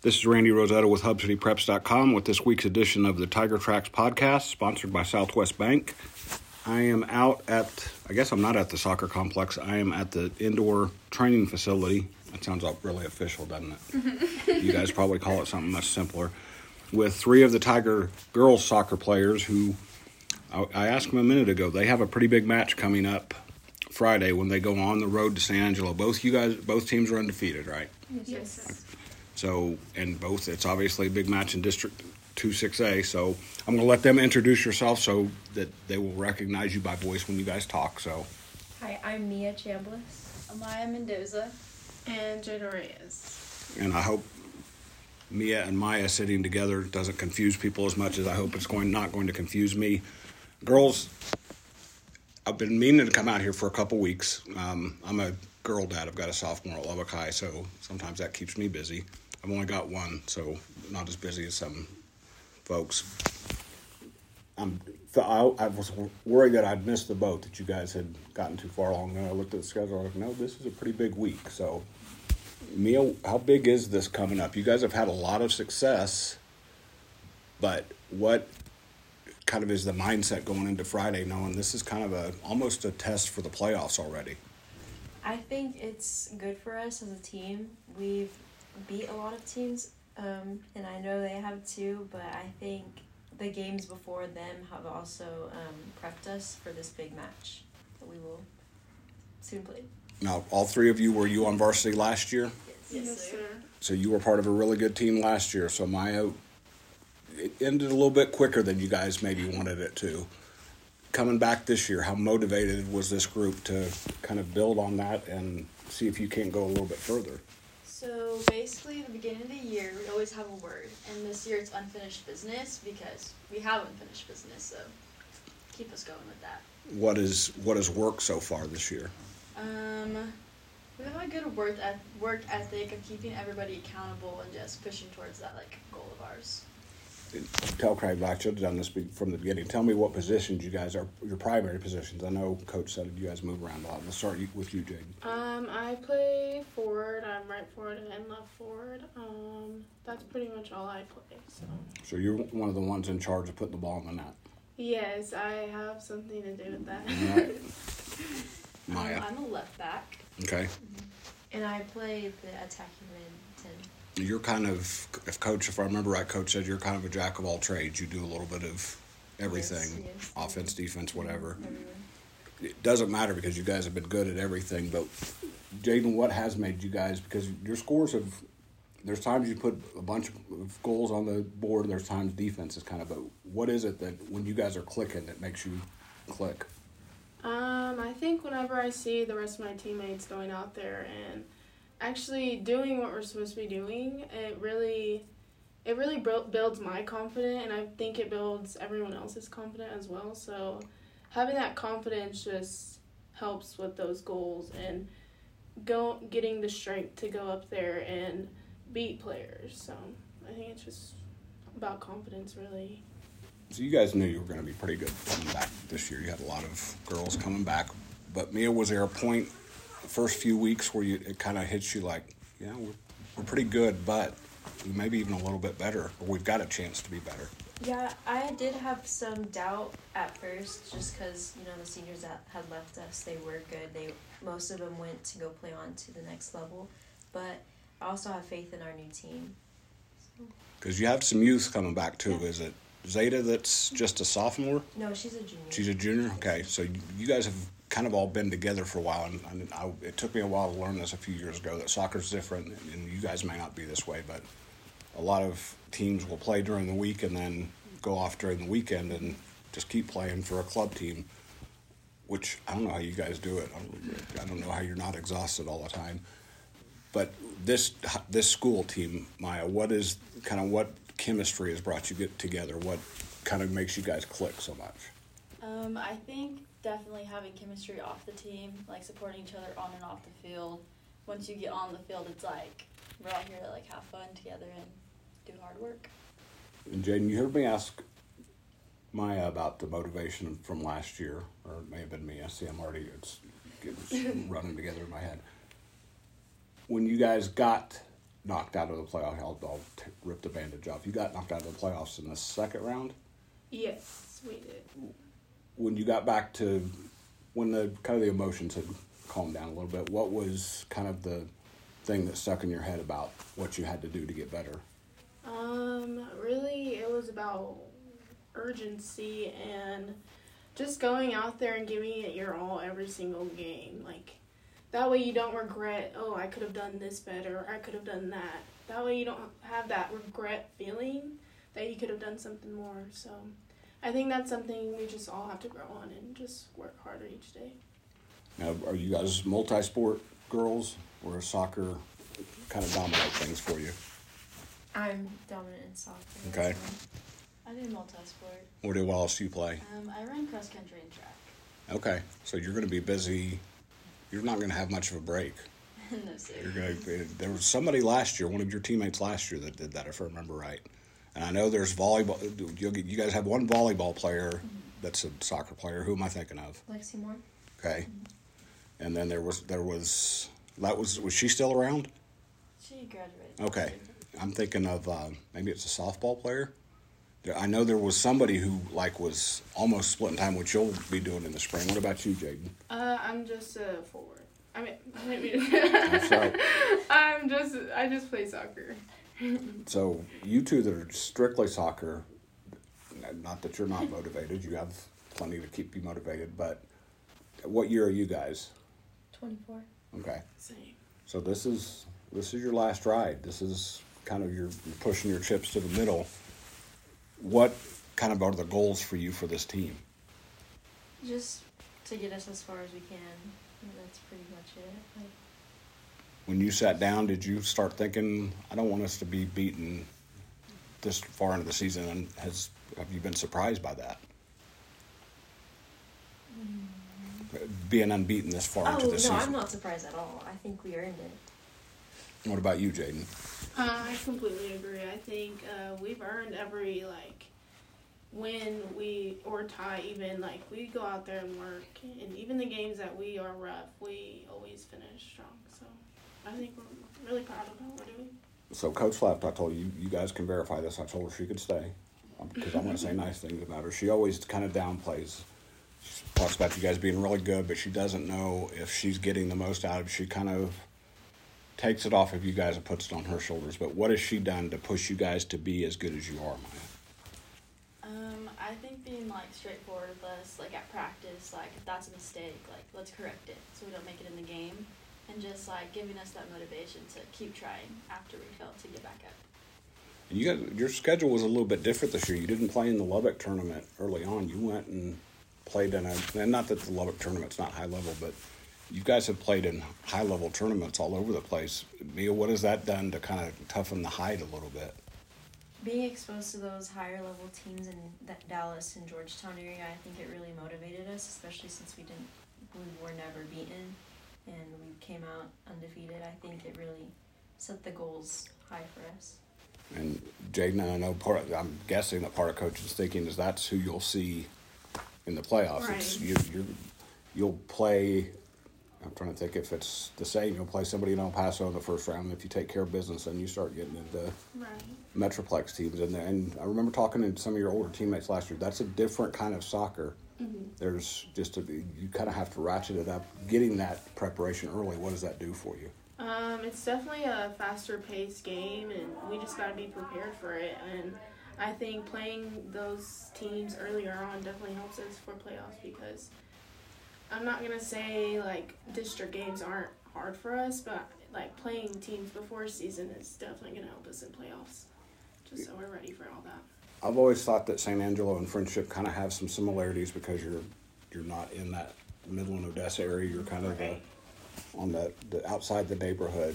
This is Randy Rosetta with HubCityPreps.com with this week's edition of the Tiger Tracks podcast, sponsored by Southwest Bank. I am out at, I guess I'm not at the soccer complex. I am at the indoor training facility. That sounds really official, doesn't it? you guys probably call it something much simpler. With three of the Tiger girls soccer players who I, I asked them a minute ago. They have a pretty big match coming up Friday when they go on the road to San Angelo. Both you guys, both teams are undefeated, right? Yes. So, and both, it's obviously a big match in District 2 6A. So, I'm going to let them introduce yourself so that they will recognize you by voice when you guys talk. So, Hi, I'm Mia Chambliss. Amaya Mendoza. And Jada Reyes. and I hope Mia and Maya sitting together doesn't confuse people as much as I hope it's going not going to confuse me. Girls, I've been meaning to come out here for a couple weeks. Um, I'm a girl dad. I've got a sophomore at Lubbock High, so sometimes that keeps me busy. I've only got one, so not as busy as some folks. I'm, I, I was worried that I'd missed the boat that you guys had gotten too far along. And I looked at the schedule. I was like, no, this is a pretty big week. So, Mia, how big is this coming up? You guys have had a lot of success, but what kind of is the mindset going into Friday, knowing this is kind of a almost a test for the playoffs already? I think it's good for us as a team. We've beat a lot of teams, um, and I know they have too, but I think the games before them have also um, prepped us for this big match that we will soon play. Now, all three of you were you on varsity last year? Yes, sir. So you were part of a really good team last year. So Maya, it ended a little bit quicker than you guys maybe wanted it to. Coming back this year, how motivated was this group to kind of build on that and see if you can't go a little bit further? So basically, the beginning of the year, we always have a word, and this year it's unfinished business because we have unfinished business. So keep us going with that. What is what has worked so far this year? Um, we have a good work work ethic of keeping everybody accountable and just pushing towards that like goal of ours. Tell Craig I should have done this from the beginning. Tell me what positions you guys are your primary positions. I know Coach said you guys move around a lot. We'll start with you, Jaden. Um, I play forward. I'm right forward and left forward. Um, that's pretty much all I play. So So you're one of the ones in charge of putting the ball in the net. yes, I have something to do with that. All right. Maya. Um, I'm a left back. Okay. And I play the attacking mid ten. You're kind of, if coach, if I remember right, coach said you're kind of a jack of all trades. You do a little bit of everything, Yes, yes. offense, defense, whatever. Everyone. It doesn't matter because you guys have been good at everything. But Jaden, what has made you guys? Because your scores have. There's times you put a bunch of goals on the board. There's times defense is kind of. But what is it that when you guys are clicking that makes you click? Um, I think whenever I see the rest of my teammates going out there and actually doing what we're supposed to be doing, it really, it really builds my confidence, and I think it builds everyone else's confidence as well. So, having that confidence just helps with those goals and go getting the strength to go up there and beat players. So, I think it's just about confidence, really. So you guys knew you were going to be pretty good coming back this year. You had a lot of girls coming back, but Mia, was there a point first few weeks where you it kind of hits you like, yeah, we're we're pretty good, but maybe even a little bit better, or we've got a chance to be better. Yeah, I did have some doubt at first, just because you know the seniors that had left us, they were good. They most of them went to go play on to the next level, but I also have faith in our new team. Because you have some youth coming back too. Is it Zeta that's mm-hmm. just a sophomore? No, she's a junior. She's a junior. Okay, so you guys have kind of all been together for a while, and, and I, it took me a while to learn this a few years ago that soccer's different, and, you guys may not be this way, but a lot of teams will play during the week and then go off during the weekend and just keep playing for a club team. Which I don't know how you guys do it. I don't, I don't know how you're not exhausted all the time. But this this school team, Maya, what is kind of what chemistry has brought you get together? What kind of makes you guys click so much? Um, I think definitely having chemistry off the team, like supporting each other on and off the field. Once you get on the field, it's like we're all here to like have fun together and do hard work. And Jaden, you heard me ask Maya about the motivation from last year, or it may have been me. I see I'm already it's, it's running together in my head. When you guys got knocked out of the playoffs. I'll, I'll t- rip the bandage off. You got knocked out of the playoffs in the second round. Yes, we did. When you got back to when the kind of the emotions had calmed down a little bit, what was kind of the thing that stuck in your head about what you had to do to get better? Um, really, it was about urgency and just going out there and giving it your all every single game. Like, that way you don't regret, oh, I could have done this better, I could have done that. That way you don't have that regret feeling that you could have done something more. So, I think that's something we just all have to grow on and just work harder each day. Now, are you guys multi-sport girls, or soccer kind of dominate things for you? I'm dominant in soccer. Okay. so- I do multi-sport. What do else do you play? Um, I run cross country and track. Okay, so you're going to be busy. You're not going to have much of a break. no, sir. You're going to. There was somebody last year, one of your teammates last year, that did that, if I remember right. And I know there's volleyball. You'll you guys have one volleyball player that's a soccer player. Who am I thinking of? Lexi Moore. Okay, and then there was there was that was was she still around? She graduated. Okay, I'm thinking of uh, maybe it's a softball player. I know there was somebody who like was almost splitting time, which you'll be doing in the spring. What about you, Jaden? Uh, I'm just a forward. I mean, I mean That's right. I'm just, I just play soccer. So you two that are strictly soccer, not that you're not motivated, you have plenty to keep you motivated. But what year are you guys? 24. Okay, Same. so this is this is your last ride. This is kind of your you're pushing your chips to the middle. What kind of are the goals for you for this team? Just to get us as far as we can. That's pretty much it. Like, When you sat down, did you start thinking, I don't want us to be beaten this far into the season? And has have you been surprised by that? Being unbeaten this far oh, into the season? no, season. I'm not surprised at all. I think we earned it. What about you, Jaden? Uh, I completely agree. I think uh, we've earned every like win we or tie. Even like we go out there and work, and even the games that we are rough, we always finish strong. So I think we're really proud of what we're doing. So Coach left. I told you, you guys can verify this. I told her she could stay because I'm going to say nice things about her. She always kind of downplays. She talks about you guys being really good, but she doesn't know if she's getting the most out of it. She kind of takes it off of you guys and puts it on her shoulders. But what has she done to push you guys to be as good as you are, Maya? Um, I think being like straightforward with us, like at practice, like if that's a mistake, like let's correct it so we don't make it in the game, and just like giving us that motivation to keep trying after we fail to get back up. And you got your schedule was a little bit different this year. You didn't play in the Lubbock tournament early on. You went and played in a and not that the Lubbock tournament's not high level, but you guys have played in high level tournaments all over the place. Mia, what has that done to kind of toughen the hide a little bit? Being exposed to those higher level teams in that Dallas and Georgetown area, I think it really motivated us, especially since we didn't, we were never beaten, and we came out undefeated. I think it really set the goals high for us. And Jaden, I know part. Of, I'm guessing that part of coach's thinking is that's who you'll see in the playoffs. It's Right. you. You you'll play. I'm trying to think if it's the same. You'll play somebody in El Paso in the first round. If you take care of business, then you start getting into Right. Metroplex teams in there. And I remember talking to some of your older teammates last year. That's a different kind of soccer. There's just a, you kind of have to ratchet it up. Getting that preparation early. What does that do for you? Um, it's definitely a faster paced game, and we just got to be prepared for it. And I think playing those teams earlier on definitely helps us for playoffs because I'm not gonna say like district games aren't hard for us, but like playing teams before season is definitely gonna help us in playoffs. Just so we're ready for all that. I've always thought that San Angelo and Frenship kind of have some similarities because you're you're not in that Midland Odessa area. You're kind of the, Right. on the, the outside the neighborhood.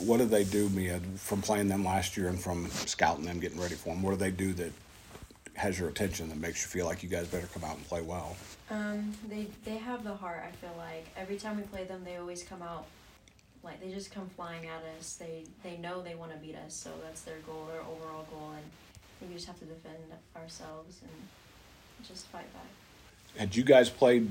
What do they do, Mia, from playing them last year and from scouting them, getting ready for them? What do they do that has your attention that makes you feel like you guys better come out and play well? Um, they they have the heart. I feel like every time we play them, they always come out like they just come flying at us. They they know they want to beat us, so that's their goal, their overall goal, and we just have to defend ourselves and just fight back. had you guys played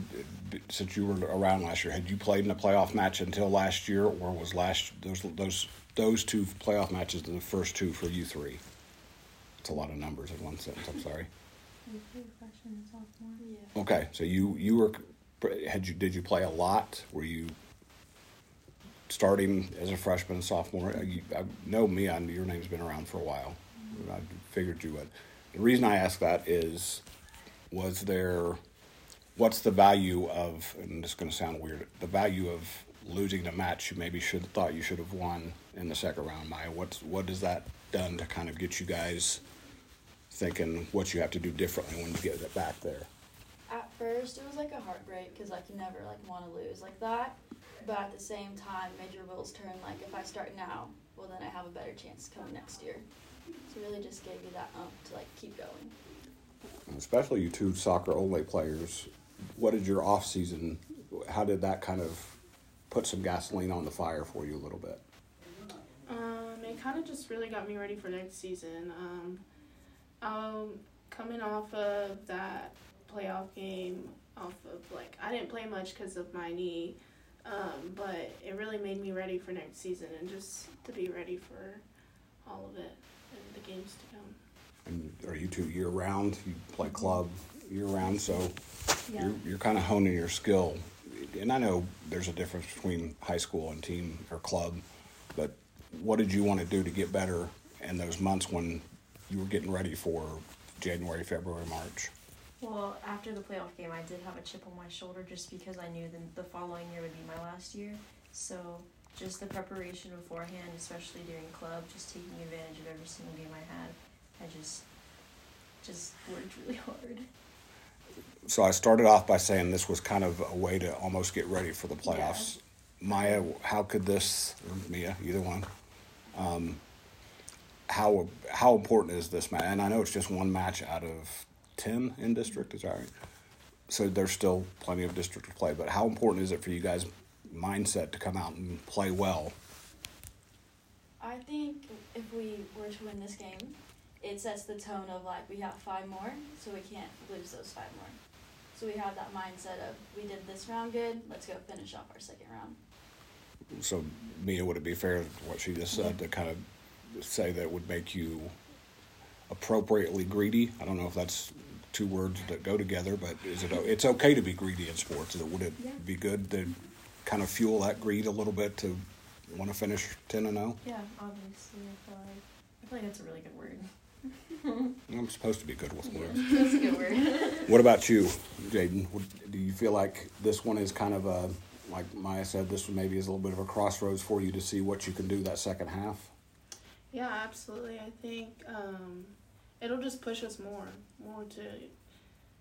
since you were around last year? Had you played in a playoff match until last year, or was last those those those two playoff matches the first two for you three? It's a lot of numbers in one sentence. I'm sorry. Yeah. Okay, so you you were had you did you play a lot? Were you starting as a freshman and sophomore? Uh, You, I know me. I your name's been around for a while. I figured you would. The reason I ask that is, was there? What's the value of? And this is going to sound weird. The value of losing the match you maybe should thought you should have won in the second round, Maya. What's what has that done to kind of get you guys thinking what you have to do differently when you get it back there? At first, it was like a heartbreak because like you never like want to lose like that. But at the same time, Major wheels turn. Like if I start now, well then I have a better chance coming next year. So it really just gave you that ump to like keep going. And especially you two soccer only players. What did your off season? How did that kind of put some gasoline on the fire for you a little bit? Um, it kind of just really got me ready for next season. Um, um, coming off of that playoff game, off of like I didn't play much because of my knee, um, but it really made me ready for next season and just to be ready for all of it and the games to come. And are you two year round? You play mm-hmm. club year round, so Yeah. you're, you're kind of honing your skill. And I know there's a difference between high school and team or club, but what did you want to do to get better in those months when you were getting ready for January, February, March? Well, after the playoff game, I did have a chip on my shoulder just because I knew the, the following year would be my last year. So, just the preparation beforehand, especially during club, just taking advantage of every single game I had, I just, just worked really hard. so I started off by saying this was kind of a way to almost get ready for the playoffs. Maya, how could this, or Mia, either one, um, how how important is this match? And I know it's just one match out of ten in district, is that right? So there's still plenty of district to play, but how important is it for you guys' mindset to come out and play well? I think if we were to win this game, it sets the tone of like we have five more, so we can't lose those five more. So we have that mindset of we did this round good, let's go finish off our second round. So Mia, would it be fair what she just said to kind of say that would make you appropriately greedy? I don't know if that's two words that go together, but is it? It's okay to be greedy in sports. Would it Yeah. be good to kind of fuel that greed a little bit to want to finish ten and oh? zero? Yeah, obviously, I feel like I feel like that's a really good word. I'm supposed to be good with words. That's a good word. What about you, Jaden? Do you feel like this one is kind of a, like Maya said, this one maybe is a little bit of a crossroads for you to see what you can do that second half? Yeah, absolutely. I think um, it'll just push us more, more to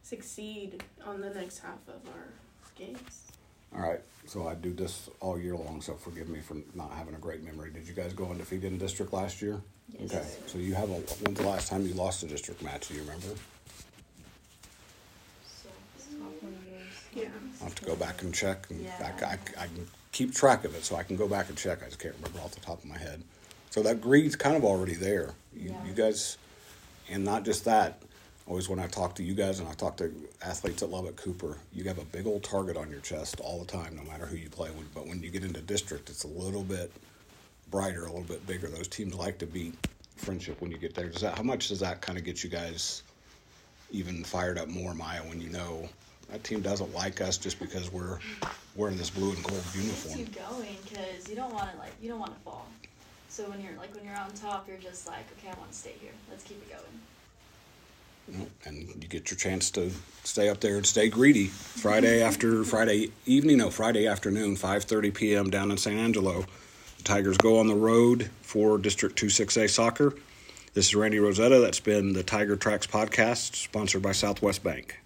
succeed on the next half of our games. All right, so I do this all year long, so forgive me for not having a great memory. Did you guys go undefeated in district last year? Yes. Okay, so you have a, when's the last time you lost a district match, do you remember? So Sophomore years. Yeah. I'll have to go back and check, and I, Yeah. I, I can keep track of it, so I can go back and check, I just can't remember off the top of my head. So that greed's kind of already there. You, Yeah. you guys, and not just that, always when I talk to you guys and I talk to athletes at Lubbock Cooper, you have a big old target on your chest all the time, no matter who you play with. But when you get into district, it's a little bit brighter, a little bit bigger. Those teams like to beat Frenship when you get there. Does that? How much does that kind of get you guys even fired up more, Maya? When you know that team doesn't like us just because we're wearing this blue and gold uniform. you going because you don't want to like you don't want to fall. So when you're like when you're on top, you're just like, okay, I want to stay here. Let's keep it going. And you get your chance to stay up there and stay greedy. Friday after Friday evening, no Friday afternoon, five thirty p.m. down in San Angelo. The Tigers go on the road for District Two Six A soccer. This is Randy Rosetta. That's been the Tiger Tracks podcast, sponsored by Southwest Bank.